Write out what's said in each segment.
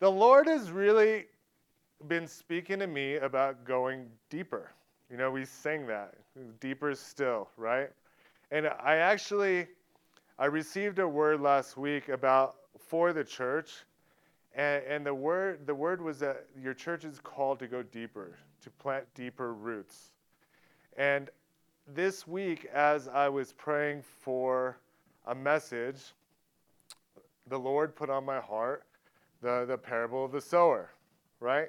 the Lord has really been speaking to me about going deeper. You know, we sang that, deeper still, right? And I actually I received a word last week about for the church, and, and the word the word was that your church is called to go deeper, to plant deeper roots. And this week, as I was praying for a message, the Lord put on my heart the, the parable of the sower, right?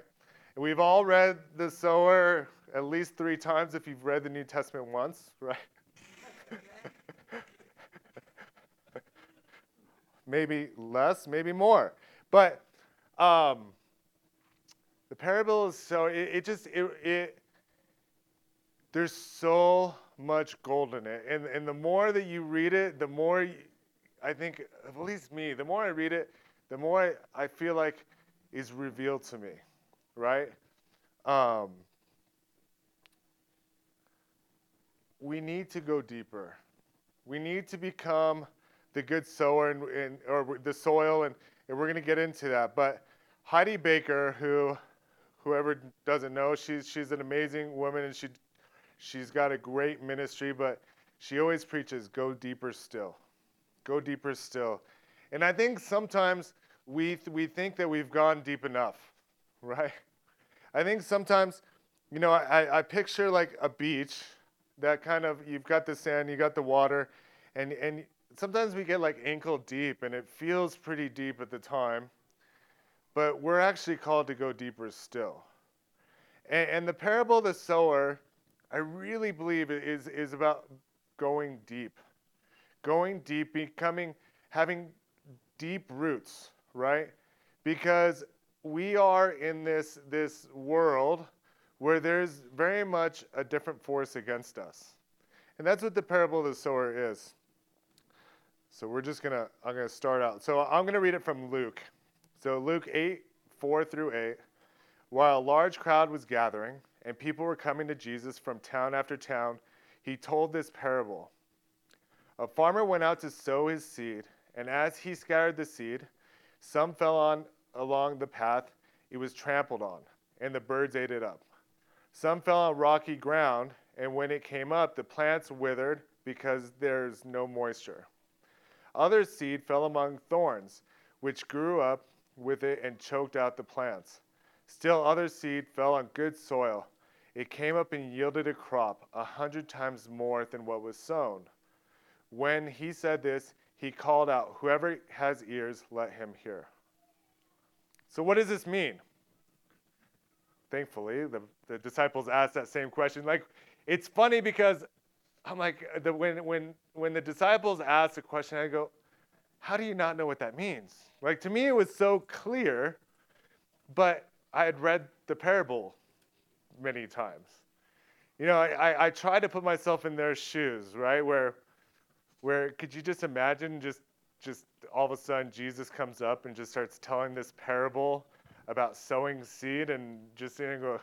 And we've all read the sower at least three times if you've read the New Testament once, right? maybe less, maybe more. But um, the parable is so, it, it just, it, it, there's so much gold in it. And, and the more that you read it, the more I think, at least me, the more I read it, the more I, I feel like is revealed to me, right? Um, we need to go deeper. We need to become the good sower and, and or the soil, and, and we're going to get into that. But Heidi Baker, who whoever doesn't know, she's she's an amazing woman, and she she's got a great ministry. But she always preaches, "Go deeper still, go deeper still." And I think sometimes we we think that we've gone deep enough, right? I think sometimes, you know, I, I picture like a beach that kind of you've got the sand, you got the water, and and sometimes we get like ankle deep, and it feels pretty deep at the time, but we're actually called to go deeper still. And, and the parable of the sower, I really believe is is about going deep, going deep, becoming having deep roots, right? Because we are in this this world where there's very much a different force against us. And that's what the parable of the sower is. So we're just gonna I'm gonna start out. So I'm gonna read it from Luke. So Luke 8, 4 through 8. While a large crowd was gathering and people were coming to Jesus from town after town, he told this parable. A farmer went out to sow his seed, and as he scattered the seed, some fell on along the path, it was trampled on, and the birds ate it up. Some fell on rocky ground, and when it came up, the plants withered because there's no moisture. Other seed fell among thorns, which grew up with it and choked out the plants. Still, other seed fell on good soil. It came up and yielded a crop a hundred times more than what was sown. When he said this, he called out, Whoever has ears, let him hear. So, what does this mean? Thankfully, the, the disciples asked that same question. Like, it's funny because I'm like, the, when, when, when the disciples asked a question, I go, How do you not know what that means? Like, to me, it was so clear, but I had read the parable many times. You know, I, I, I try to put myself in their shoes, right? Where, where could you just imagine just just all of a sudden Jesus comes up and just starts telling this parable about sowing seed and just saying, go,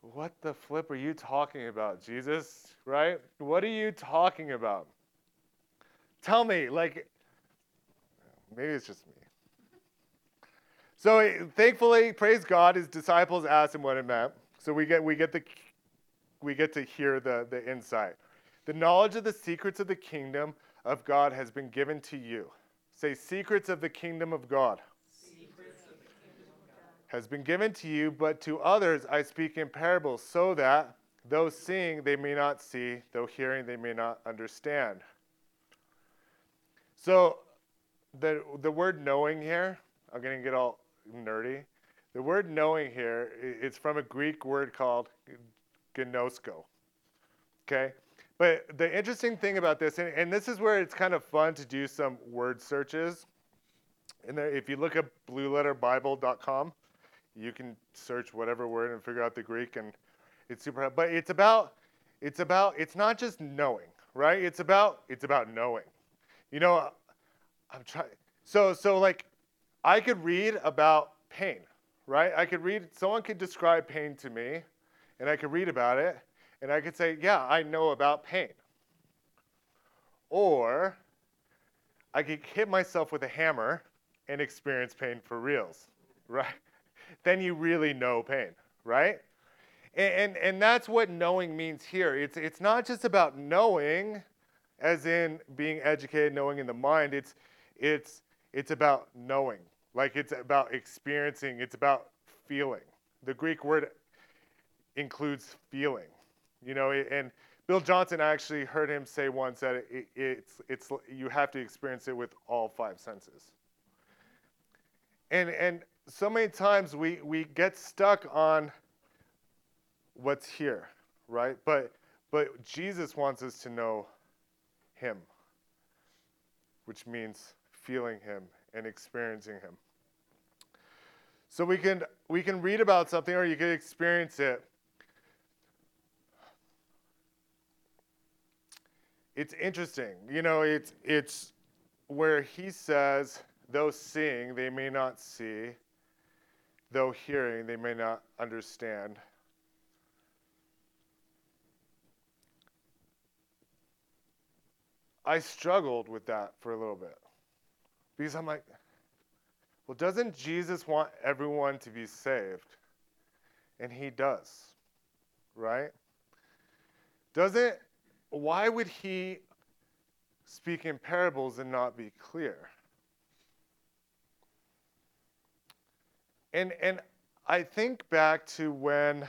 what the flip are you talking about, Jesus? Right? What are you talking about? Tell me, like, maybe it's just me. So eh, thankfully, praise God, his disciples asked him what it meant. So we get we get the we get to hear the, the insight. The knowledge of the secrets of the kingdom of God has been given to you. Say, secrets of the kingdom of God. Has been given to you, but to others I speak in parables, so that though seeing they may not see, though hearing they may not understand. So, the, the word knowing here, I'm going to get all nerdy. The word knowing here, it's from a Greek word called gnosko. Okay? But the interesting thing about this, and, and, this is where it's kind of fun to do some word searches. And there, if you look at blueletterbible.com, you can search whatever word and figure out the Greek, and it's super. But it's about, it's about, it's not just knowing, right? It's about, it's about knowing. You know, I'm trying. So, so like, I could read about pain, right? I could read. Someone could describe pain to me, and I could read about it, and I could say, yeah, I know about pain. Or I could hit myself with a hammer, and experience pain for reals, right? Then you really know pain, right? And, and, and that's what knowing means here. It's, it's not just about knowing, as in being educated, knowing in the mind. It's, it's, it's about knowing. Like it's about experiencing, it's about feeling. The Greek word includes feeling. You know, and Bill Johnson, I actually heard him say once that it, it's, it's, you have to experience it with all five senses. And, and so many times we, we get stuck on what's here, right? But, but Jesus wants us to know Him, which means feeling Him and experiencing Him. So we can, we can read about something or you can experience it. It's interesting. You know, it's, it's where he says, though seeing, they may not see, though hearing, they may not understand. I struggled with that for a little bit because I'm like, well, doesn't Jesus want everyone to be saved? And he does, right? Doesn't, why would he speak in parables and not be clear? And, and I think back to when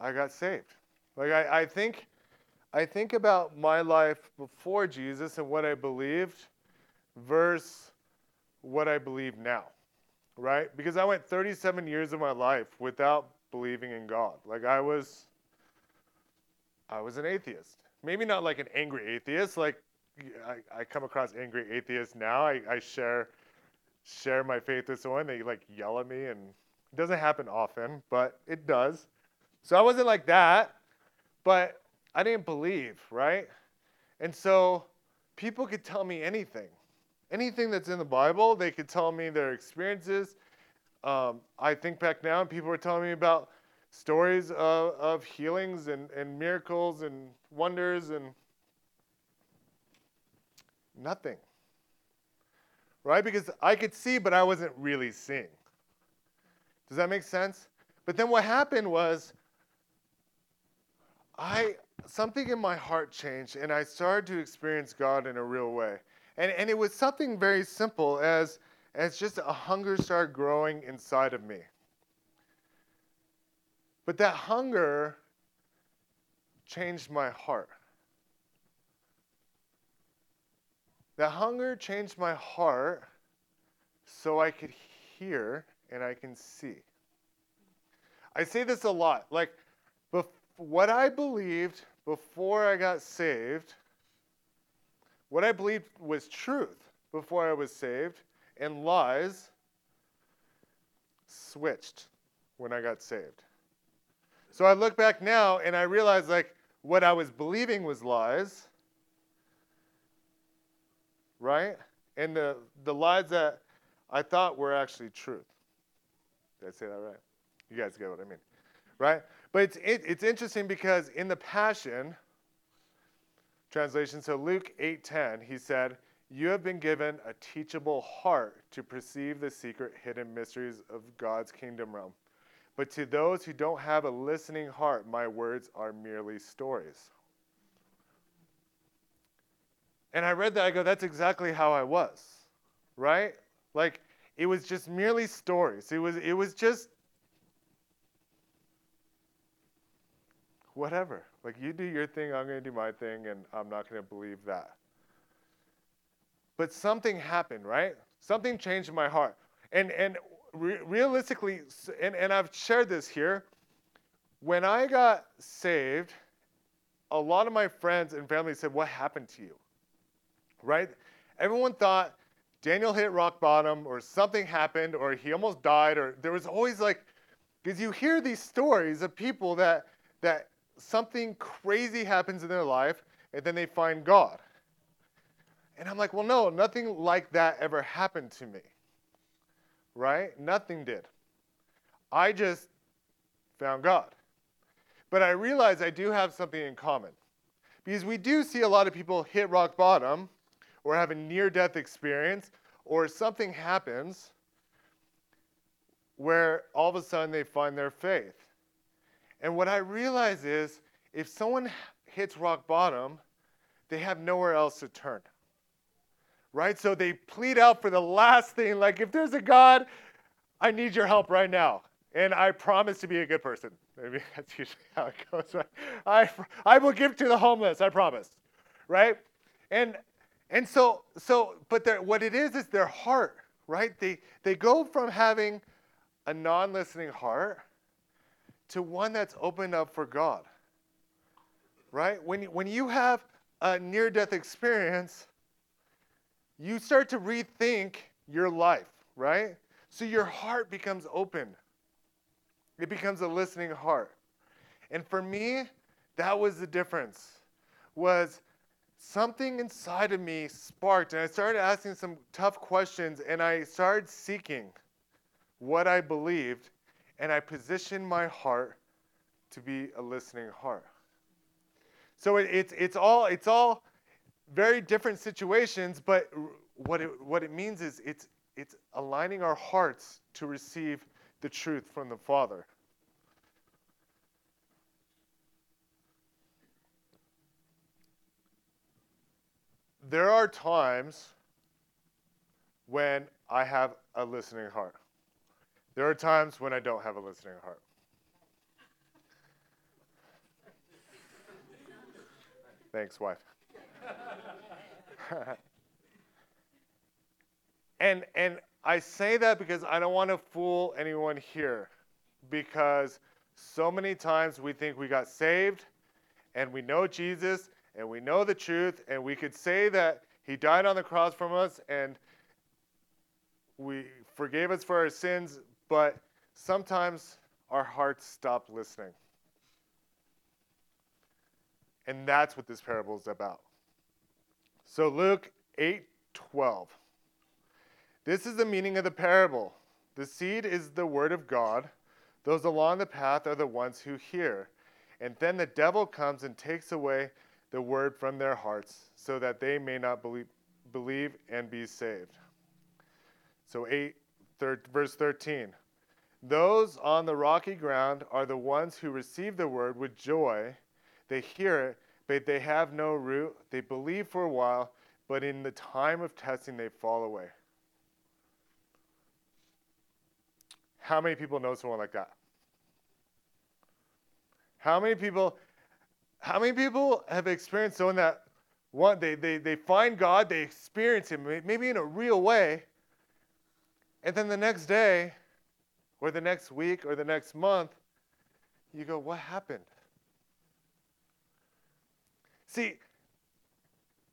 I got saved. Like, I, I think I think about my life before Jesus and what I believed versus what I believe now, right? Because I went 37 years of my life without believing in God. Like I was, I was an atheist. Maybe not like an angry atheist. Like I, I come across angry atheists now. I, I share share my faith with someone. They like yell at me, and it doesn't happen often, but it does. So I wasn't like that, but I didn't believe, right? And so people could tell me anything. Anything that's in the Bible, they could tell me their experiences. Um, I think back now, and people were telling me about stories of, of healings and, and miracles and wonders and nothing. Right? Because I could see, but I wasn't really seeing. Does that make sense? But then what happened was I something in my heart changed and I started to experience God in a real way. And, and it was something very simple as, as just a hunger started growing inside of me. But that hunger changed my heart. That hunger changed my heart so I could hear and I can see. I say this a lot. Like, what I believed before I got saved, what I believed was truth before I was saved, and lies switched when I got saved. So I look back now and I realize like what I was believing was lies, right? And the, the lies that I thought were actually truth. Did I say that right? You guys get what I mean, right? But it's, it, it's interesting because in the Passion translation, so Luke 8:10, he said, "You have been given a teachable heart to perceive the secret hidden mysteries of God's kingdom realm. But to those who don't have a listening heart, my words are merely stories." And I read that, I go, that's exactly how I was, right? Like, it was just merely stories. It was, it was just whatever. Like, you do your thing, I'm going to do my thing, and I'm not going to believe that. But something happened, right? Something changed my heart. And, and re- realistically, and, and I've shared this here, when I got saved, a lot of my friends and family said, What happened to you? Right? Everyone thought Daniel hit rock bottom, or something happened, or he almost died, or there was always like, because you hear these stories of people that, that something crazy happens in their life and then they find God. And I'm like, well, no, nothing like that ever happened to me. Right? Nothing did. I just found God. But I realize I do have something in common. Because we do see a lot of people hit rock bottom or have a near death experience or something happens where all of a sudden they find their faith. And what I realize is if someone hits rock bottom, they have nowhere else to turn. Right? So they plead out for the last thing like, if there's a God, I need your help right now. And I promise to be a good person. Maybe that's usually how it goes, right? I, I will give to the homeless, I promise. Right? And and so so but what it is is their heart, right? They they go from having a non-listening heart to one that's opened up for God. Right? When when you have a near-death experience, you start to rethink your life, right? So your heart becomes open. It becomes a listening heart. And for me, that was the difference. Was something inside of me sparked and I started asking some tough questions and I started seeking what I believed and I positioned my heart to be a listening heart. So it, it's, it's, all, it's all very different situations, but what it, what it means is it's, it's aligning our hearts to receive the truth from the Father. There are times when I have a listening heart. There are times when I don't have a listening heart. Thanks, wife. and and I say that because I don't want to fool anyone here because so many times we think we got saved and we know Jesus and we know the truth and we could say that he died on the cross for us and we forgave us for our sins, but sometimes our hearts stop listening. And that's what this parable is about. So Luke 8:12. This is the meaning of the parable. The seed is the word of God. Those along the path are the ones who hear. And then the devil comes and takes away the word from their hearts so that they may not believe, believe and be saved. So 8 thir- verse 13. Those on the rocky ground are the ones who receive the word with joy. They hear it, but they have no root. They believe for a while, but in the time of testing they fall away. How many people know someone like that? How many people how many people have experienced someone that one they, they, they find God, they experience him maybe in a real way, and then the next day or the next week or the next month, you go, What happened? See,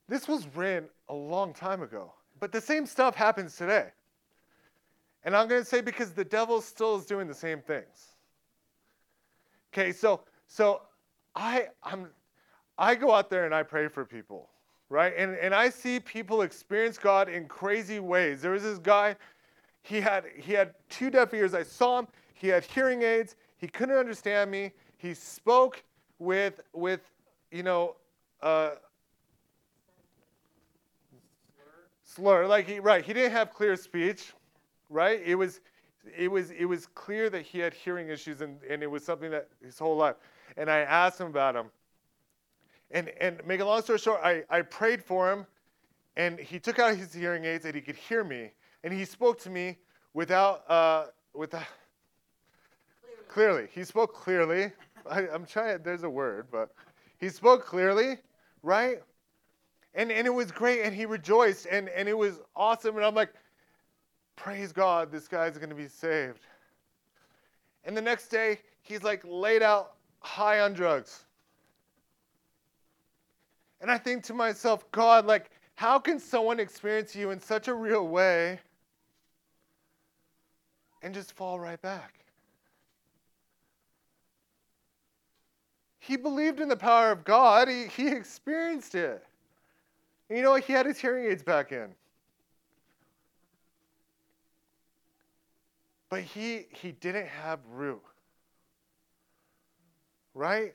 this was written a long time ago, but the same stuff happens today. And I'm going to say because the devil still is doing the same things. Okay, so so I I'm I go out there and I pray for people, right? And and I see people experience God in crazy ways. There was this guy, he had he had two deaf ears. I saw him. He had hearing aids. He couldn't understand me. He spoke with with you know uh, slur like he right. He didn't have clear speech, right? It was it was it was clear that he had hearing issues and, and it was something that his whole life and I asked him about him. And, and make a long story short, I, I prayed for him, and he took out his hearing aids and he could hear me. And he spoke to me without, uh, without clearly. clearly. He spoke clearly. I, I'm trying, there's a word, but he spoke clearly, right? And, and it was great, and he rejoiced, and, and it was awesome. And I'm like, praise God, this guy's going to be saved. And the next day, he's like laid out high on drugs. And I think to myself, God, like, how can someone experience you in such a real way and just fall right back? He believed in the power of God, he, he experienced it. And you know what? He had his hearing aids back in. But he, he didn't have root. Right?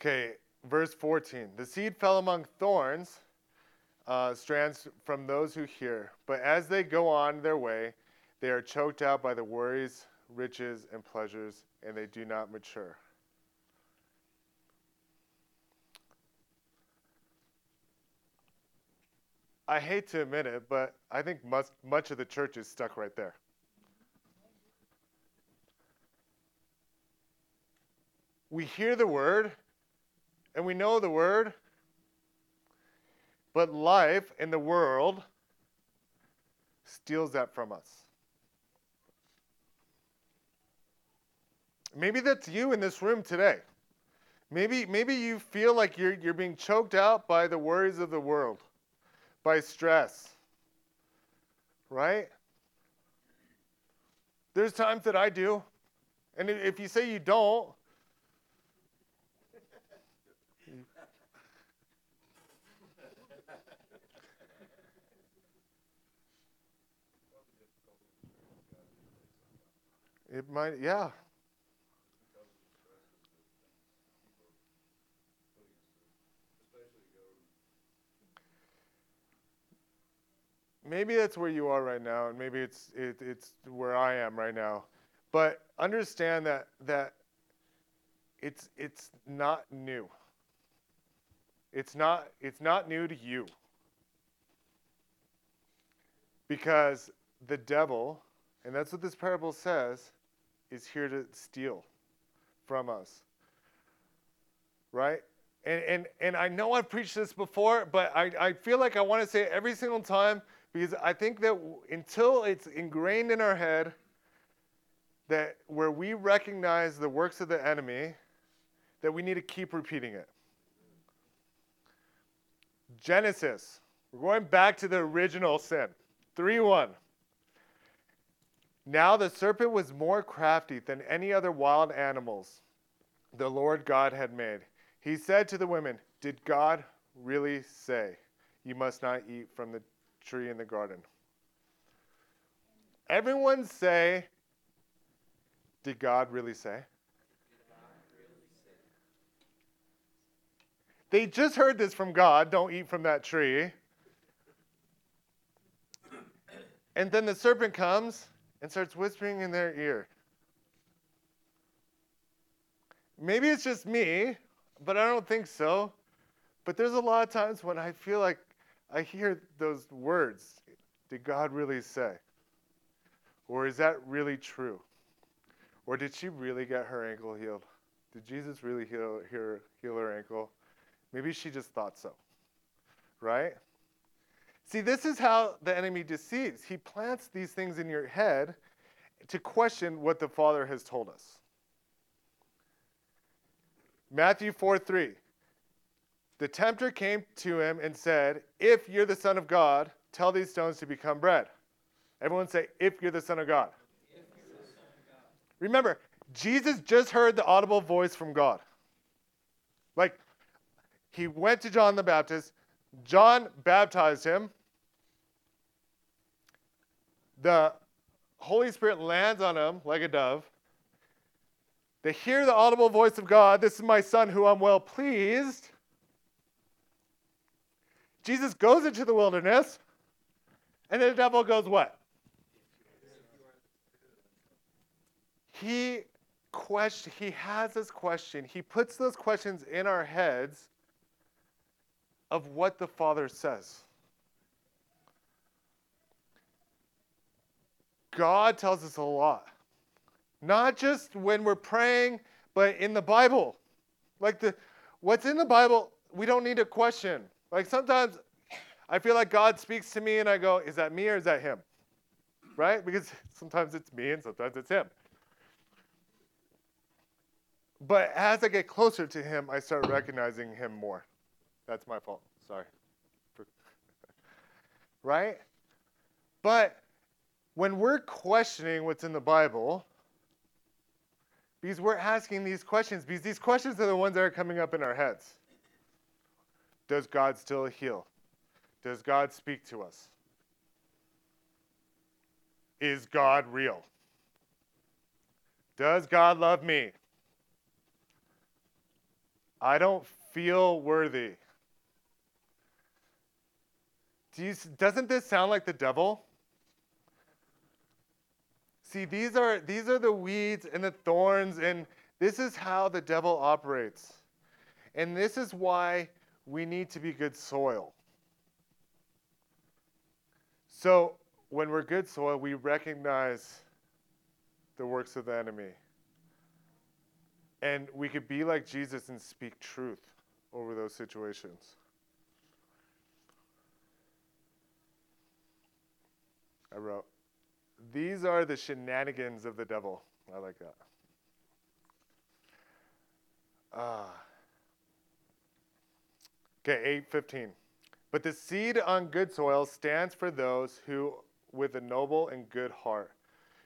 Okay, verse 14. The seed fell among thorns. uh, strands from those who hear, but as they go on their way, they are choked out by the worries, riches, and pleasures, and they do not mature. I hate to admit it, but I think much, much of the church is stuck right there. We hear the word and we know the word, but life in the world steals that from us. Maybe that's you in this room today. Maybe, maybe you feel like you're, you're being choked out by the worries of the world by stress. Right? There's times that I do. And if you say you don't, it might, yeah. Maybe that's where you are right now, and maybe it's it, it's where I am right now. But understand that that it's it's not new. It's not it's not new to you. Because the devil, and that's what this parable says, is here to steal from us. Right? And, and, and I know I've preached this before, but I, I feel like I want to say it every single time because I think that until it's ingrained in our head that where we recognize the works of the enemy, that we need to keep repeating it. Genesis. We're going back to the original sin. 3 1. Now the serpent was more crafty than any other wild animals the Lord God had made. He said to the women, Did God really say, You must not eat from the tree in the garden. Everyone say, Did God really say? They just heard this from God don't eat from that tree. And then the serpent comes and starts whispering in their ear. Maybe it's just me, but I don't think so. But there's a lot of times when I feel like I hear those words. Did God really say? Or is that really true? Or did she really get her ankle healed? Did Jesus really heal, heal, heal her ankle? Maybe she just thought so. Right? See, this is how the enemy deceives. He plants these things in your head to question what the Father has told us. Matthew 4 3. The tempter came to him and said, If you're the Son of God, tell these stones to become bread. Everyone say, If you're the Son of God. Son of God. Remember, Jesus just heard the audible voice from God. Like, he went to John the Baptist, John baptized him. The Holy Spirit lands on him like a dove. They hear the audible voice of God This is my son who I'm well pleased. Jesus goes into the wilderness, and then the devil goes, What? He question he has this question. He puts those questions in our heads of what the Father says. God tells us a lot. Not just when we're praying, but in the Bible. Like the what's in the Bible, we don't need to question. Like sometimes I feel like God speaks to me and I go, is that me or is that him? Right? Because sometimes it's me and sometimes it's him. But as I get closer to him, I start recognizing him more. That's my fault. Sorry. right? But when we're questioning what's in the Bible, because we're asking these questions, because these questions are the ones that are coming up in our heads. Does God still heal? Does God speak to us? Is God real? Does God love me? I don't feel worthy. Do you, doesn't this sound like the devil? See, these are, these are the weeds and the thorns, and this is how the devil operates. And this is why we need to be good soil. So, when we're good soil, we recognize the works of the enemy. And we could be like Jesus and speak truth over those situations. I wrote, These are the shenanigans of the devil. I like that. Ah. Okay, 815. But the seed on good soil stands for those who, with a noble and good heart,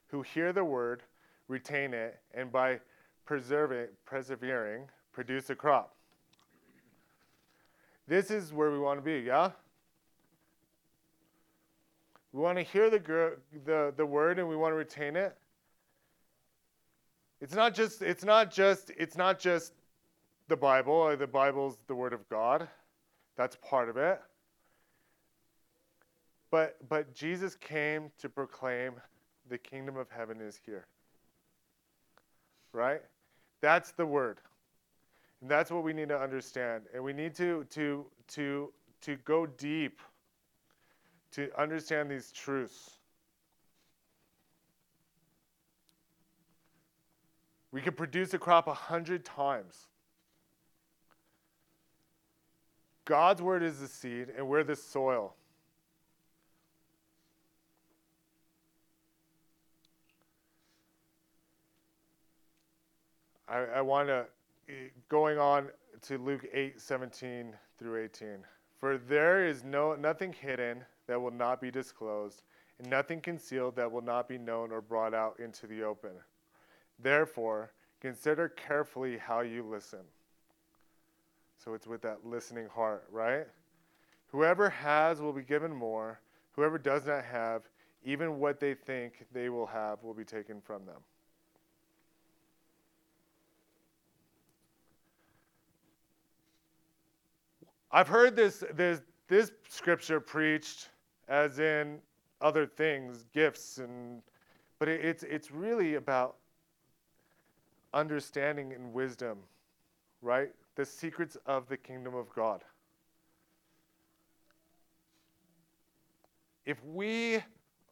who hear the word, retain it, and by preserving, persevering, produce a crop. This is where we want to be, yeah? We want to hear the, the, the word and we want to retain it. It's not just it's not just it's not just the Bible, the Bible's the word of God. That's part of it. But but Jesus came to proclaim the kingdom of heaven is here. Right? That's the word. And that's what we need to understand. And we need to to to to go deep to understand these truths. We could produce a crop a hundred times. God's word is the seed, and we're the soil. I, I want to, eh, going on to Luke 8 17 through 18. For there is no, nothing hidden that will not be disclosed, and nothing concealed that will not be known or brought out into the open. Therefore, consider carefully how you listen. So it's with that listening heart, right? Whoever has will be given more. Whoever does not have, even what they think they will have, will be taken from them. I've heard this, this, this scripture preached as in other things, gifts, and but it, it's it's really about understanding and wisdom, right? The secrets of the kingdom of God. If we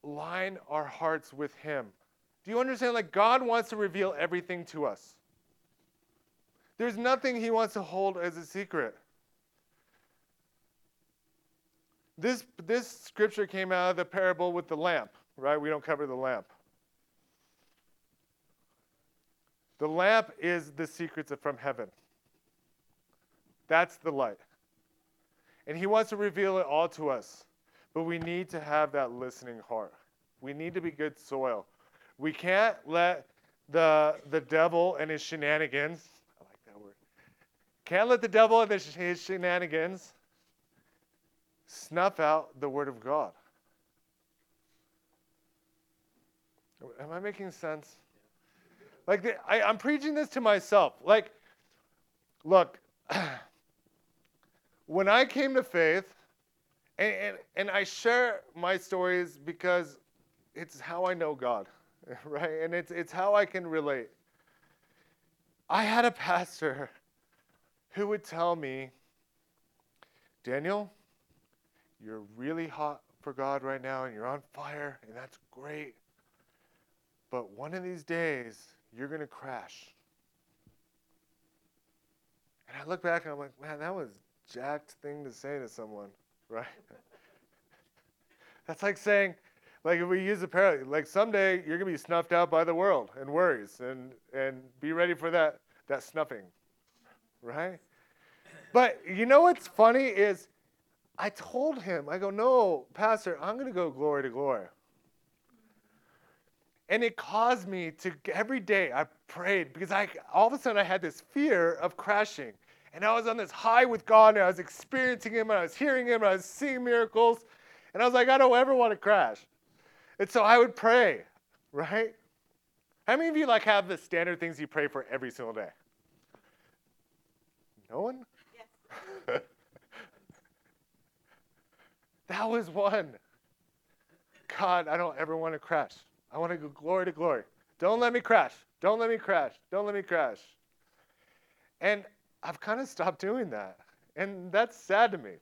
line our hearts with Him, do you understand? Like, God wants to reveal everything to us. There's nothing He wants to hold as a secret. This, this scripture came out of the parable with the lamp, right? We don't cover the lamp. The lamp is the secrets from heaven. That's the light. And he wants to reveal it all to us. But we need to have that listening heart. We need to be good soil. We can't let the, the devil and his shenanigans, I like that word, can't let the devil and his shenanigans snuff out the Word of God. Am I making sense? Like, the, I, I'm preaching this to myself. Like, look, when I came to faith, and, and, and I share my stories because it's how I know God, right? And it's, it's how I can relate. I had a pastor who would tell me, Daniel, you're really hot for God right now and you're on fire, and that's great. But one of these days, you're going to crash. And I look back and I'm like, man, that was jacked thing to say to someone, right? that's like saying, like if we use a parallel, like someday you're gonna be snuffed out by the world and worries, and and be ready for that that snuffing, right? But you know what's funny is I told him, I go, no, Pastor, I'm to go glory to glory. And it caused me to, every day I prayed because I, all of a sudden I had this fear of crashing. And I was on this high with God and I was experiencing Him and I was hearing Him and I was seeing miracles. And I was like, I don't ever want to crash. And so I would pray, right? How many of you like have the standard things you pray for every single day? No one? Yes. That was one. God, I don't ever want to crash. I want to go glory to glory. Don't let me crash. Don't let me crash. Don't let me crash. And I've kind of stopped doing that. And that's sad to me.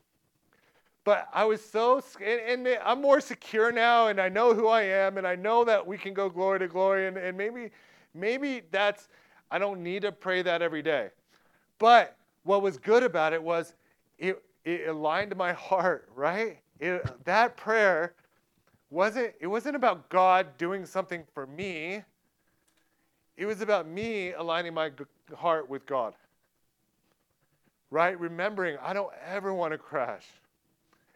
But I was so, and, and I'm more secure now, and I know who I am, and I know that we can go glory to glory. And, and maybe, maybe that's, I don't need to pray that every day. But what was good about it was it, it aligned my heart, right? It, that prayer wasn't, it wasn't about God doing something for me. It was about me aligning my heart with God. Right? Remembering, I don't ever want to crash.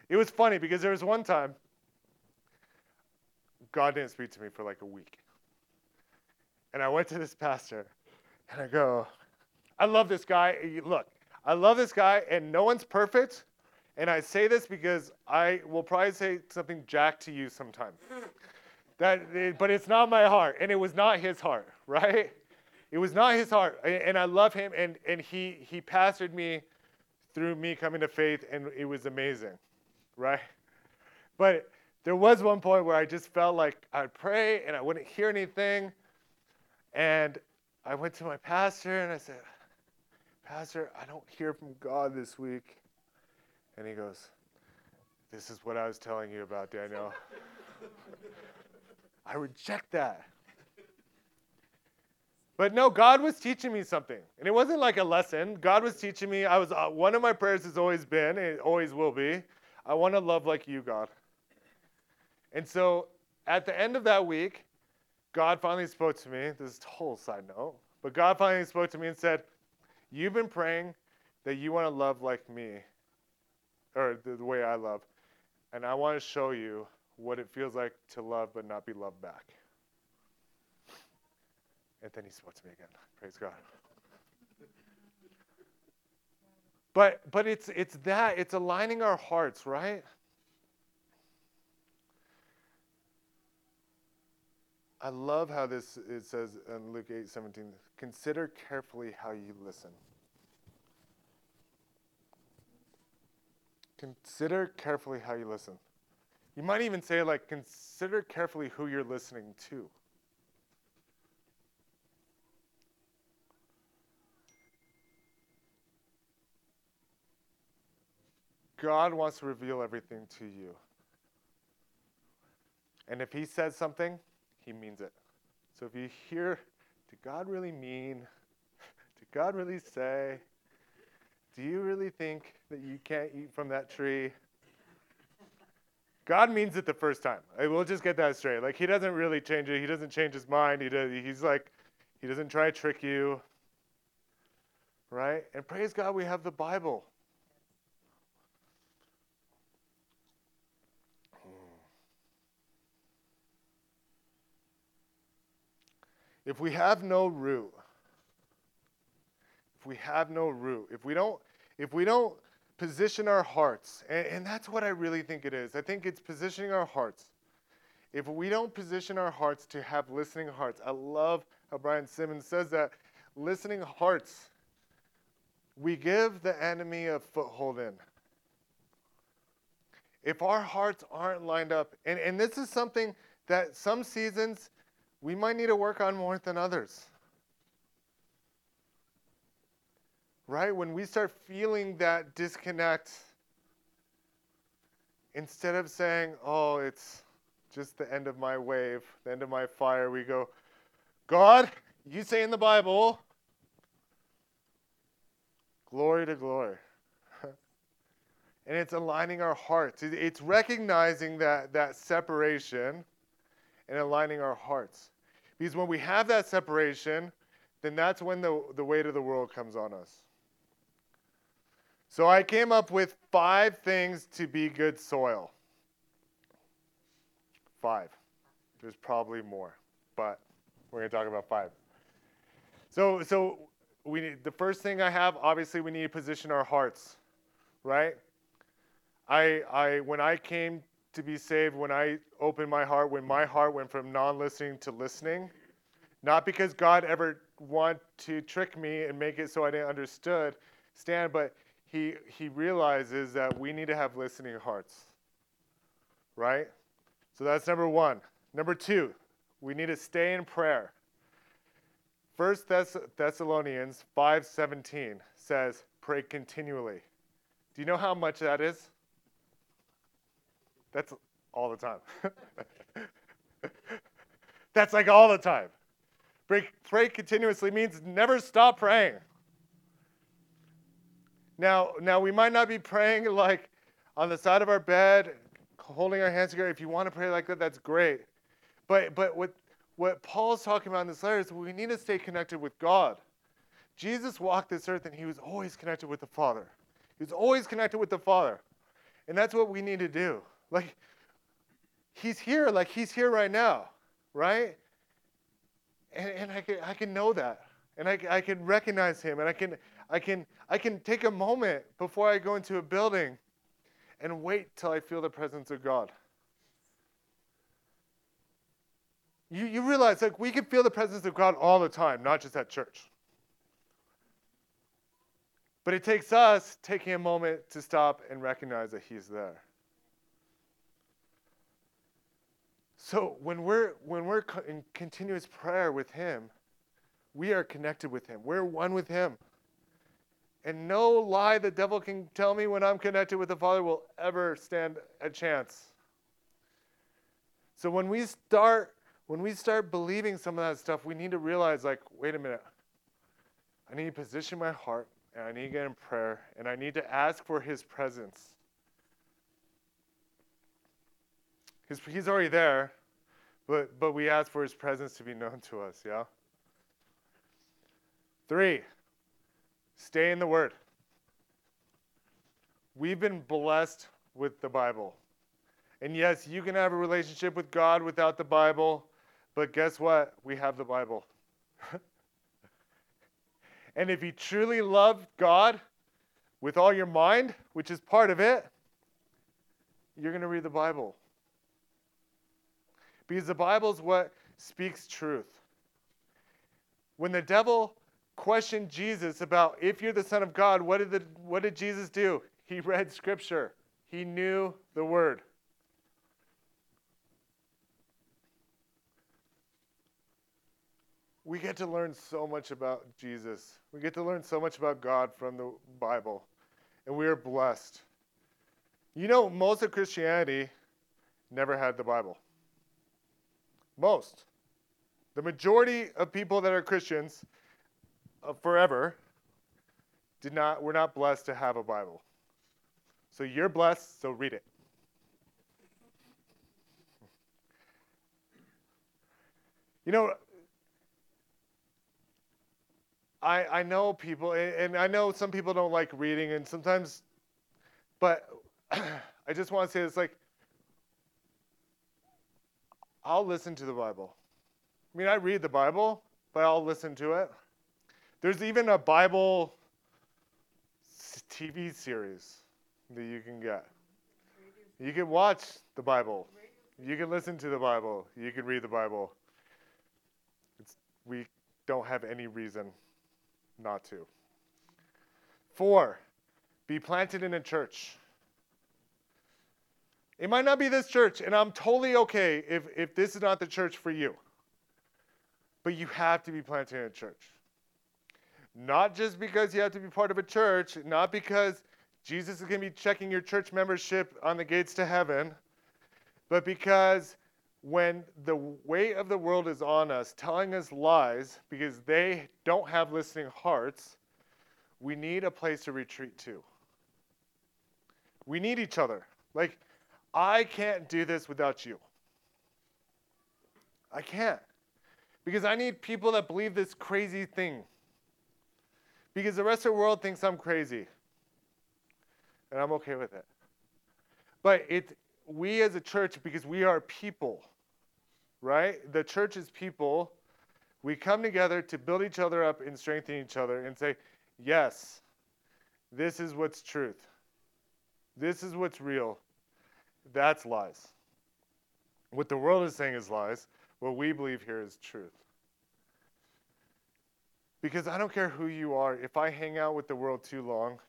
It was funny because there was one time God didn't speak to me for like a week. And I went to this pastor and I go, I love this guy. Look, I love this guy, and no one's perfect. And I say this because I will probably say something jack to you sometime. That, but it's not my heart, and it was not his heart, right? It was not his heart, and I love him, and, and he, he pastored me through me coming to faith, and it was amazing, right? But there was one point where I just felt like I'd pray and I wouldn't hear anything, and I went to my pastor and I said, Pastor, I don't hear from God this week. And he goes, This is what I was telling you about, Daniel. I reject that. But no, God was teaching me something. And it wasn't like a lesson. God was teaching me. I was uh, one of my prayers has always been, and it always will be, I want to love like you, God. And so at the end of that week, God finally spoke to me. This is a whole side note. But God finally spoke to me and said, You've been praying that you want to love like me, or the, the way I love. And I want to show you what it feels like to love but not be loved back. And then he spoke to me again. Praise God. But but it's it's that it's aligning our hearts, right? I love how this it says in Luke 8 17, consider carefully how you listen. Consider carefully how you listen. You might even say, like, consider carefully who you're listening to. God wants to reveal everything to you. And if He says something, he means it. So if you hear, did God really mean? Did God really say? Do you really think that you can't eat from that tree? God means it the first time. We'll just get that straight. Like he doesn't really change it. He doesn't change his mind. He does, he's like, he doesn't try to trick you. Right? And praise God, we have the Bible. If we have no root, if we have no root, if we don't, if we don't position our hearts, and, and that's what I really think it is. I think it's positioning our hearts. If we don't position our hearts to have listening hearts, I love how Brian Simmons says that listening hearts, we give the enemy a foothold in. If our hearts aren't lined up, and, and this is something that some seasons we might need to work on more than others. Right? When we start feeling that disconnect, instead of saying, oh, it's just the end of my wave, the end of my fire, we go, God, you say in the Bible, glory to glory. and it's aligning our hearts. It's recognizing that, that separation and aligning our hearts. Because when we have that separation, then that's when the, the weight of the world comes on us. So I came up with five things to be good soil. Five. There's probably more, but we're going to talk about five. So, so we need, the first thing I have, obviously, we need to position our hearts, right? I, I, when I came to be saved when I opened my heart, when my heart went from non listening to listening. Not because God ever wanted to trick me and make it so I didn't understood, stand, but he, he realizes that we need to have listening hearts. right? So that's number one. Number two, we need to stay in prayer. First Thess- Thessalonians 5:17 says, "Pray continually." Do you know how much that is? That's all the time. That's like all the time. Pray, pray continuously means never stop praying. Now, now we might not be praying like on the side of our bed, holding our hands together. If you want to pray like that, that's great. But but what what Paul's talking about in this letter is we need to stay connected with God. Jesus walked this earth and he was always connected with the Father. He was always connected with the Father. And that's what we need to do. Like he's here, like he's here right now, right? And, and I, can, I can know that. And I, I can recognize him. And I can, I, can, I can take a moment before I go into a building and wait till I feel the presence of God. You, you realize, like, we can feel the presence of God all the time, not just at church. But it takes us taking a moment to stop and recognize that He's there. So when we're when we're in continuous prayer with Him, we are connected with Him. We're one with Him. And no lie the devil can tell me when I'm connected with the Father will ever stand a chance. So when we start when we start believing some of that stuff, we need to realize like, wait a minute. I need to position my heart and I need to get in prayer and I need to ask for his presence. He's, he's already there, but, but we ask for his presence to be known to us, yeah? Three, stay in the Word. We've been blessed with the Bible. And yes, you can have a relationship with God without the Bible, but guess what? We have the Bible. and if you truly love God with all your mind, which is part of it, you're going to read the Bible. Because the Bible is what speaks truth. When the devil questioned Jesus about if you're the Son of God, what did, the, what did Jesus do? He read Scripture, he knew the Word. We get to learn so much about Jesus. We get to learn so much about God from the Bible. And we are blessed. You know, most of Christianity never had the Bible. Most. The majority of people that are Christians uh, forever did not were not blessed to have a Bible. So you're blessed, so read it. You know, I I know people, and, I know some people don't like reading, and sometimes, but I just want to say it's like I'll listen to the Bible. I mean, I read the Bible, but I'll listen to it. There's even a Bible TV series that you can get. You can watch the Bible. You can listen to the Bible. You can read the Bible. It's, we don't have any reason not to. Four, be planted in a church. It might not be this church, and I'm totally okay if, if this is not the church for you. But you have to be planted in a church. Not just because you have to be part of a church, not because Jesus is going to be checking your church membership on the gates to heaven, but because when the weight of the world is on us, telling us lies because they don't have listening hearts, we need a place to retreat to. We need each other. Like, I can't do this without you. I can't. Because I need people that believe this crazy thing. Because the rest of the world thinks I'm crazy. And I'm okay with it. But it we as a church, because we are people, right? The church is people. We come together to build each other up and strengthen each other and say, yes, this is what's truth. This is what's real. That's lies. What the world is saying is lies. What we believe here is truth. Because I don't care who you are, if I hang out with the world too long,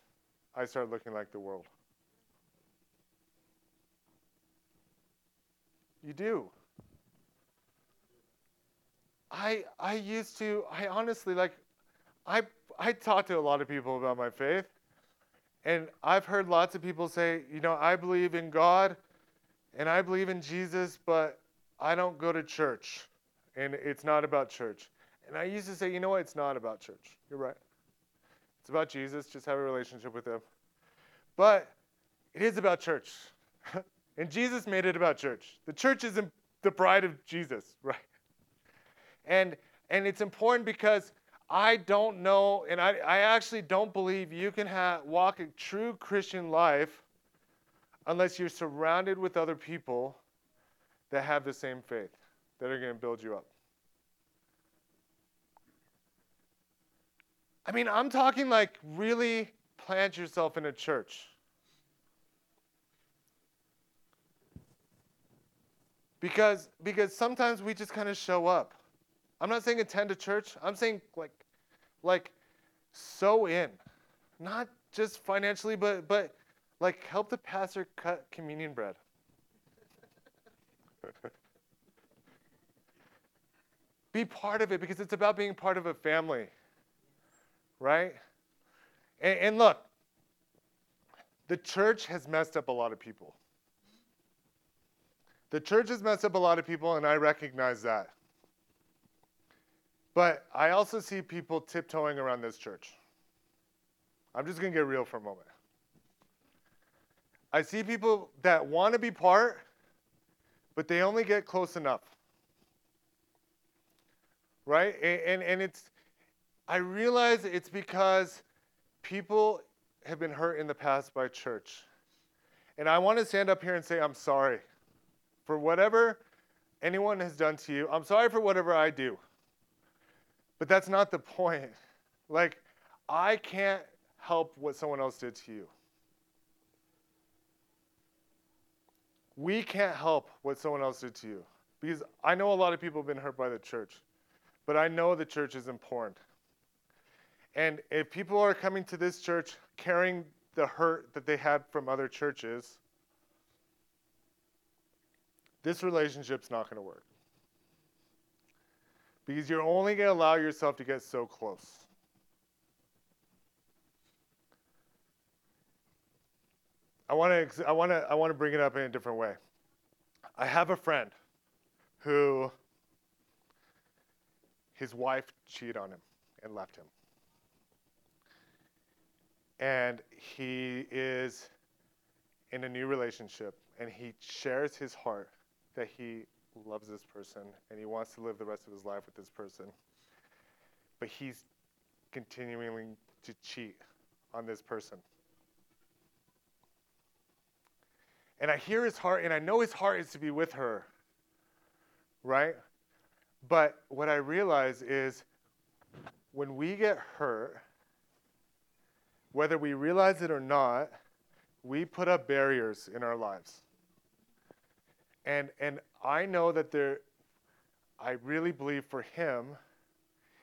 I start looking like the world. You do. I I used to I honestly like I I talk to a lot of people about my faith and I've heard lots of people say, you know, I believe in God and I believe in Jesus, but I don't go to church and it's not about church. And I used to say, you know what? It's not about church. You're right. It's about Jesus. Just have a relationship with him. But it is about church. and Jesus made it about church. The church is the bride of Jesus, right? And and it's important because I don't know, and I, I actually don't believe you can have, walk a true Christian life unless you're surrounded with other people that have the same faith, that are going to build you up. I mean, I'm talking like really plant yourself in a church. Because, because sometimes we just kind of show up. I'm not saying attend a church. I'm saying like, like, sow in, not just financially, but but like help the pastor cut communion bread. Be part of it because it's about being part of a family, right? And, and look, the church has messed up a lot of people. The church has messed up a lot of people, and I recognize that. But I also see people tiptoeing around this church. I'm just going to get real for a moment. I see people that want to be part, but they only get close enough. Right? And, and, and it's, I realize it's because people have been hurt in the past by church. And I want to stand up here and say, I'm sorry for whatever anyone has done to you. I'm sorry for whatever I do. But that's not the point. Like, I can't help what someone else did to you. We can't help what someone else did to you. Because I know a lot of people have been hurt by the church, but I know the church is important. And if people are coming to this church carrying the hurt that they had from other churches, this relationship's not going to work because you're only going to allow yourself to get so close. I want to I want to I want to bring it up in a different way. I have a friend who his wife cheated on him and left him. And he is in a new relationship and he shares his heart that he loves this person and he wants to live the rest of his life with this person. But he's continuing to cheat on this person. And I hear his heart, and I know his heart is to be with her, right? But what I realize is when we get hurt, whether we realize it or not, we put up barriers in our lives. And, and I know that there, I really believe for him,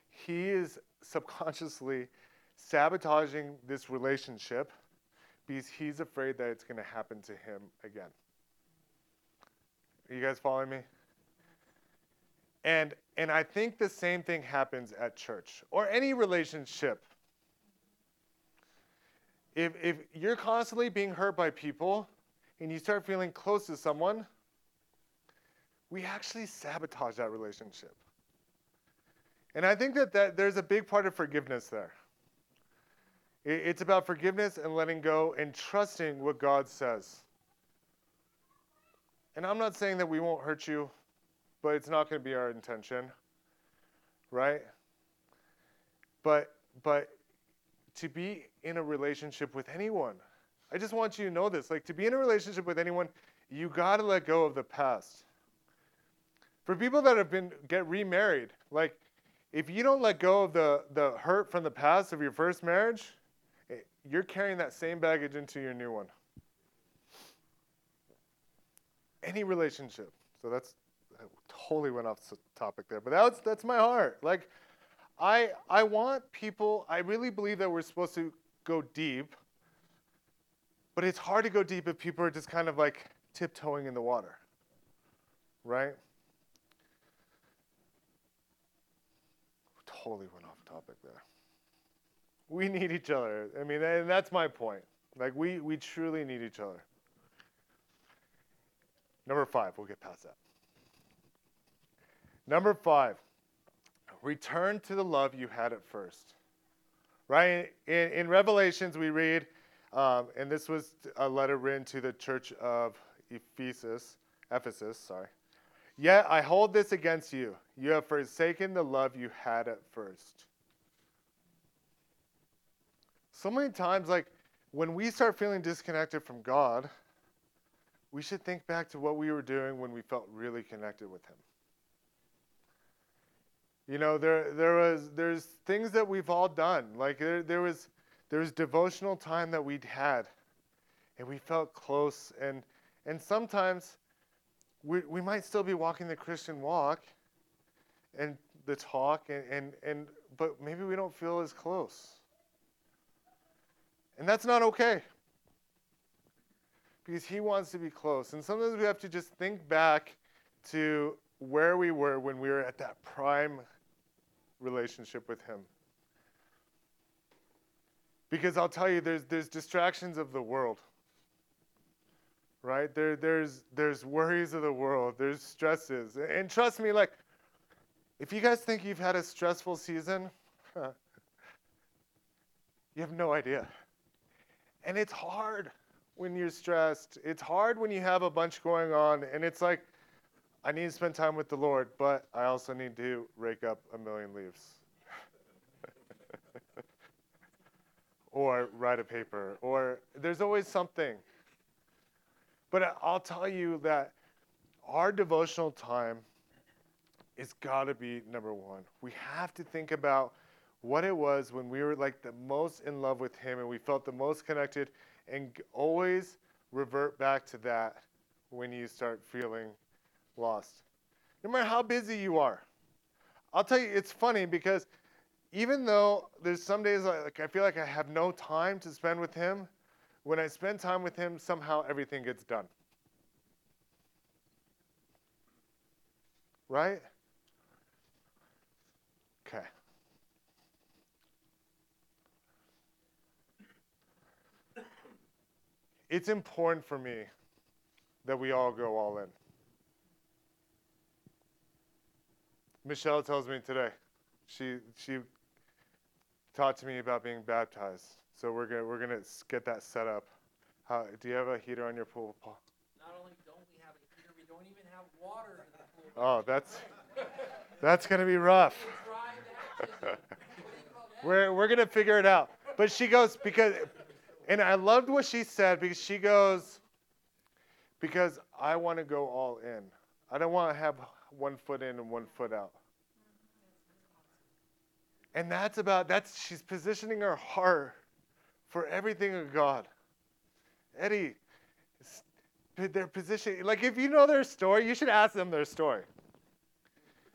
he is subconsciously sabotaging this relationship because he's afraid that it's going to happen to him again. Are you guys following me? And and I think the same thing happens at church or any relationship. If if you're constantly being hurt by people and you start feeling close to someone, we actually sabotage that relationship. And I think that, that there's a big part of forgiveness there. It, it's about forgiveness and letting go and trusting what God says. And I'm not saying that we won't hurt you, but it's not going to be our intention, right? But but to be in a relationship with anyone, I just want you to know this. Like to be in a relationship with anyone, you got to let go of the past. For people that have been get remarried, like if you don't let go of the, the hurt from the past of your first marriage, eh, you're carrying that same baggage into your new one. Any relationship. So that's I totally went off topic there, but that's that's my heart. Like I I want people, I really believe that we're supposed to go deep, but it's hard to go deep if people are just kind of like tiptoeing in the water. right? Totally went off topic there. We need each other. I mean, and that's my point. Like, we, we truly need each other. Number five, we'll get past that. Number five, return to the love you had at first. Right? In, in Revelations, we read, um, and this was a letter written to the church of Ephesus, Ephesus, sorry. Yet I hold this against you. You have forsaken the love you had at first. So many times, like when we start feeling disconnected from God, we should think back to what we were doing when we felt really connected with Him. You know, there there was there's things that we've all done. Like there, there was there was devotional time that we'd had, and we felt close. And and sometimes we we might still be walking the Christian walk, and the talk, and and, and but maybe we don't feel as close. And that's not okay. Because he wants to be close. And sometimes we have to just think back to where we were when we were at that prime relationship with Him. Because I'll tell you, there's, there's distractions of the world, right? There, there's, there's worries of the world, there's stresses. And trust me, like, if you guys think you've had a stressful season, you have no idea. And it's hard when you're stressed. It's hard when you have a bunch going on, and it's like, I need to spend time with the Lord, but I also need to rake up a million leaves. or write a paper, or there's always something. But I'll tell you that our devotional time is got to be number one. We have to think about what it was when we were like the most in love with Him and we felt the most connected, and always revert back to that when you start feeling lost. No matter how busy you are. I'll tell you, it's funny because even though there's some days like I feel like I have no time to spend with him, when I spend time with him, somehow everything gets done. Right? Okay. It's important for me that we all go all in. Michelle tells me today. She she talked to me about being baptized. So we're gonna we're gonna get that set up. How, do you have a heater on your pool, Paul? Not only don't we have a heater, we don't even have water in the pool. Oh, that's that's gonna be rough. we're we're gonna figure it out. But she goes because, and I loved what she said because she goes because I want to go all in. I don't want to have one foot in and one foot out. And that's about that's she's positioning her heart for everything of God. Eddie, their position like if you know their story, you should ask them their story.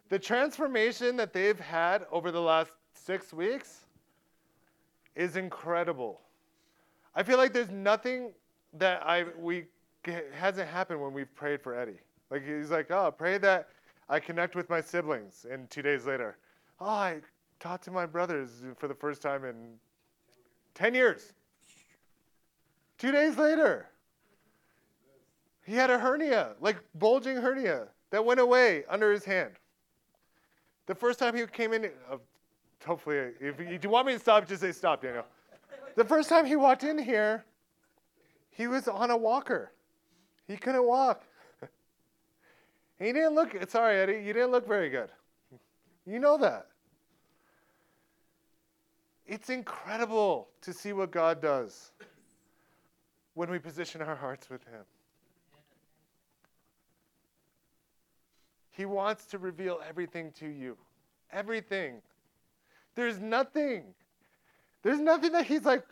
The transformation that they've had over the last six weeks is incredible. I feel like there's nothing that I we hasn't happened when we've prayed for Eddie. Like he's like, oh, pray that I connect with my siblings, and two days later, oh, I talked to my brothers for the first time in 10 years. Two days later, he had a hernia, like bulging hernia, that went away under his hand. The first time he came in, uh, hopefully, if you, you want me to stop, just say stop, Daniel. The first time he walked in here, he was on a walker. He couldn't walk. He didn't look, sorry, Eddie, you didn't look very good. You know that. It's incredible to see what God does when we position our hearts with Him. He wants to reveal everything to you. Everything. There's nothing. There's nothing that He's like,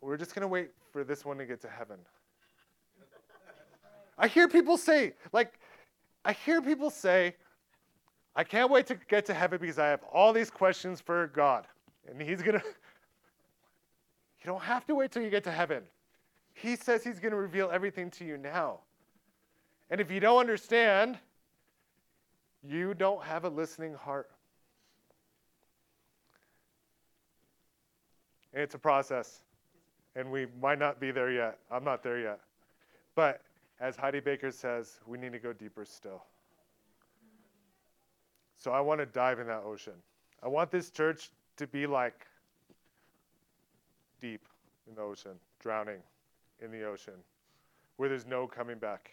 we're just going to wait for this one to get to heaven. I hear people say, like, I hear people say, I can't wait to get to heaven because I have all these questions for God. And He's going to. You don't have to wait till you get to heaven. He says He's going to reveal everything to you now. And if you don't understand, you don't have a listening heart. And It's a process, and we might not be there yet. I'm not there yet. But as Heidi Baker says, we need to go deeper still. So I want to dive in that ocean. I want this church to be like deep in the ocean, drowning in the ocean, where there's no coming back.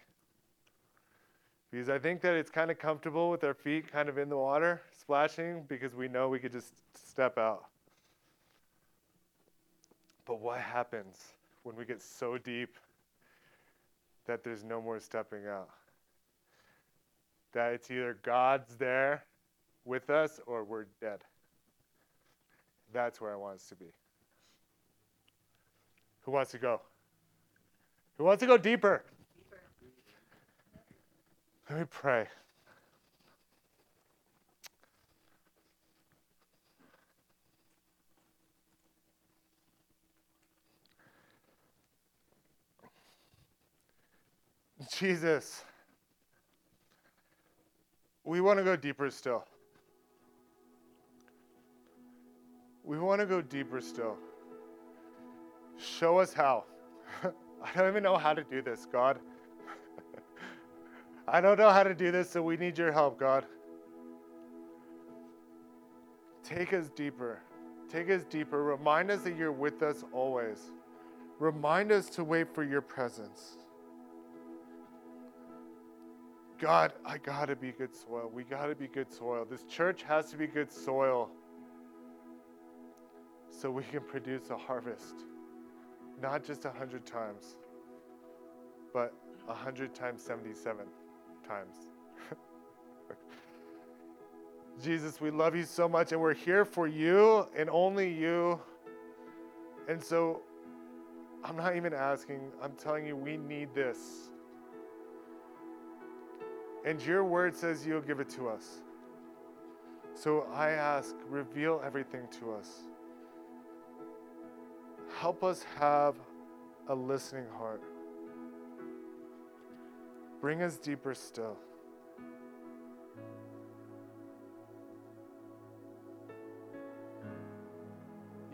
Because I think that it's kind of comfortable with our feet kind of in the water, splashing, because we know we could just step out. But what happens when we get so deep that there's no more stepping out? That it's either God's there with us or we're dead. That's where I want us to be. Who wants to go? Who wants to go deeper? Let me pray. Jesus, we want to go deeper still. We want to go deeper still. Show us how. I don't even know how to do this, God. I don't know how to do this, so we need your help, God. Take us deeper. Take us deeper. Remind us that you're with us always. Remind us to wait for your presence. God, I got to be good soil. We got to be good soil. This church has to be good soil so we can produce a harvest. Not just a hundred times, but a hundred times 77 times. Jesus, we love you so much, and we're here for you and only you. And so I'm not even asking, I'm telling you, we need this. And your word says you'll give it to us. So I ask, reveal everything to us. Help us have a listening heart. Bring us deeper still.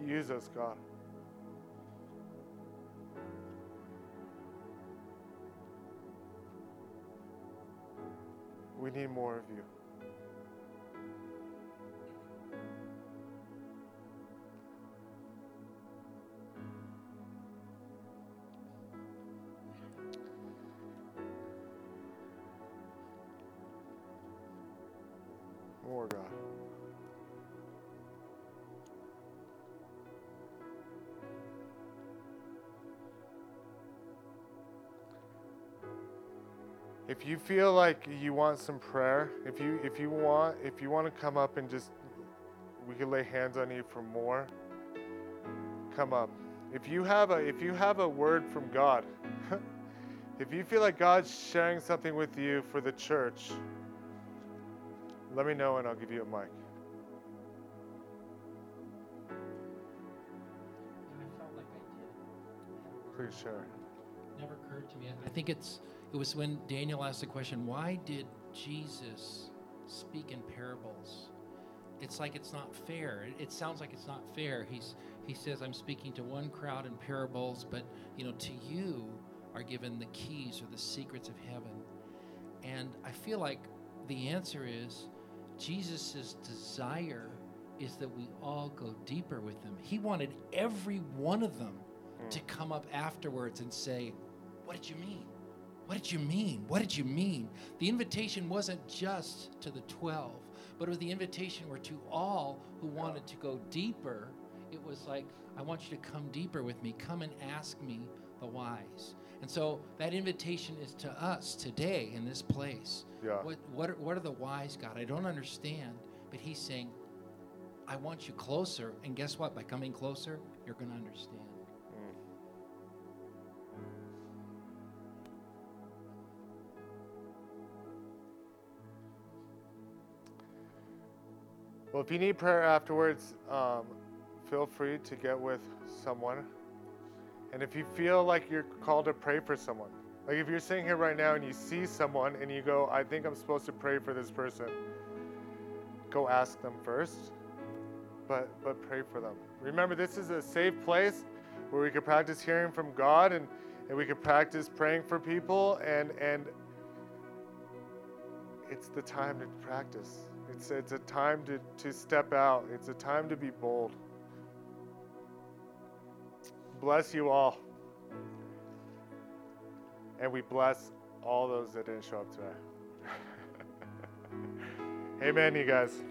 Use us, God. We need more of you. If you feel like you want some prayer, if you if you want if you want to come up and just we can lay hands on you for more, come up. If you have a if you have a word from God, if you feel like God's sharing something with you for the church, let me know and I'll give you a mic. I felt like I did. Please share. Never occurred to me. I think it's it was when Daniel asked the question, why did Jesus speak in parables? It's like it's not fair. It, it sounds like it's not fair. He's he says, I'm speaking to one crowd in parables, but you know, to you are given the keys or the secrets of heaven. And I feel like the answer is Jesus' desire is that we all go deeper with him. He wanted every one of them hmm. to come up afterwards and say, What did you mean? What did you mean? What did you mean? The invitation wasn't just to the 12, but it was the invitation were to all who wanted to go deeper. It was like, I want you to come deeper with me. Come and ask me the whys. And so that invitation is to us today in this place. Yeah. What, what, are, what are the whys, God? I don't understand. But He's saying, I want you closer. And guess what? By coming closer, you're going to understand. Well, if you need prayer afterwards, um, feel free to get with someone. And if you feel like you're called to pray for someone, Like if you're sitting here right now and you see someone and you go, I think I'm supposed to pray for this person, go ask them first, but but pray for them. Remember, this is a safe place where we could practice hearing from God and, and we could practice praying for people and and it's the time to practice. It's it's a time to, to step out. It's a time to be bold. Bless you all. And we bless all those that didn't show up today. Amen, you guys.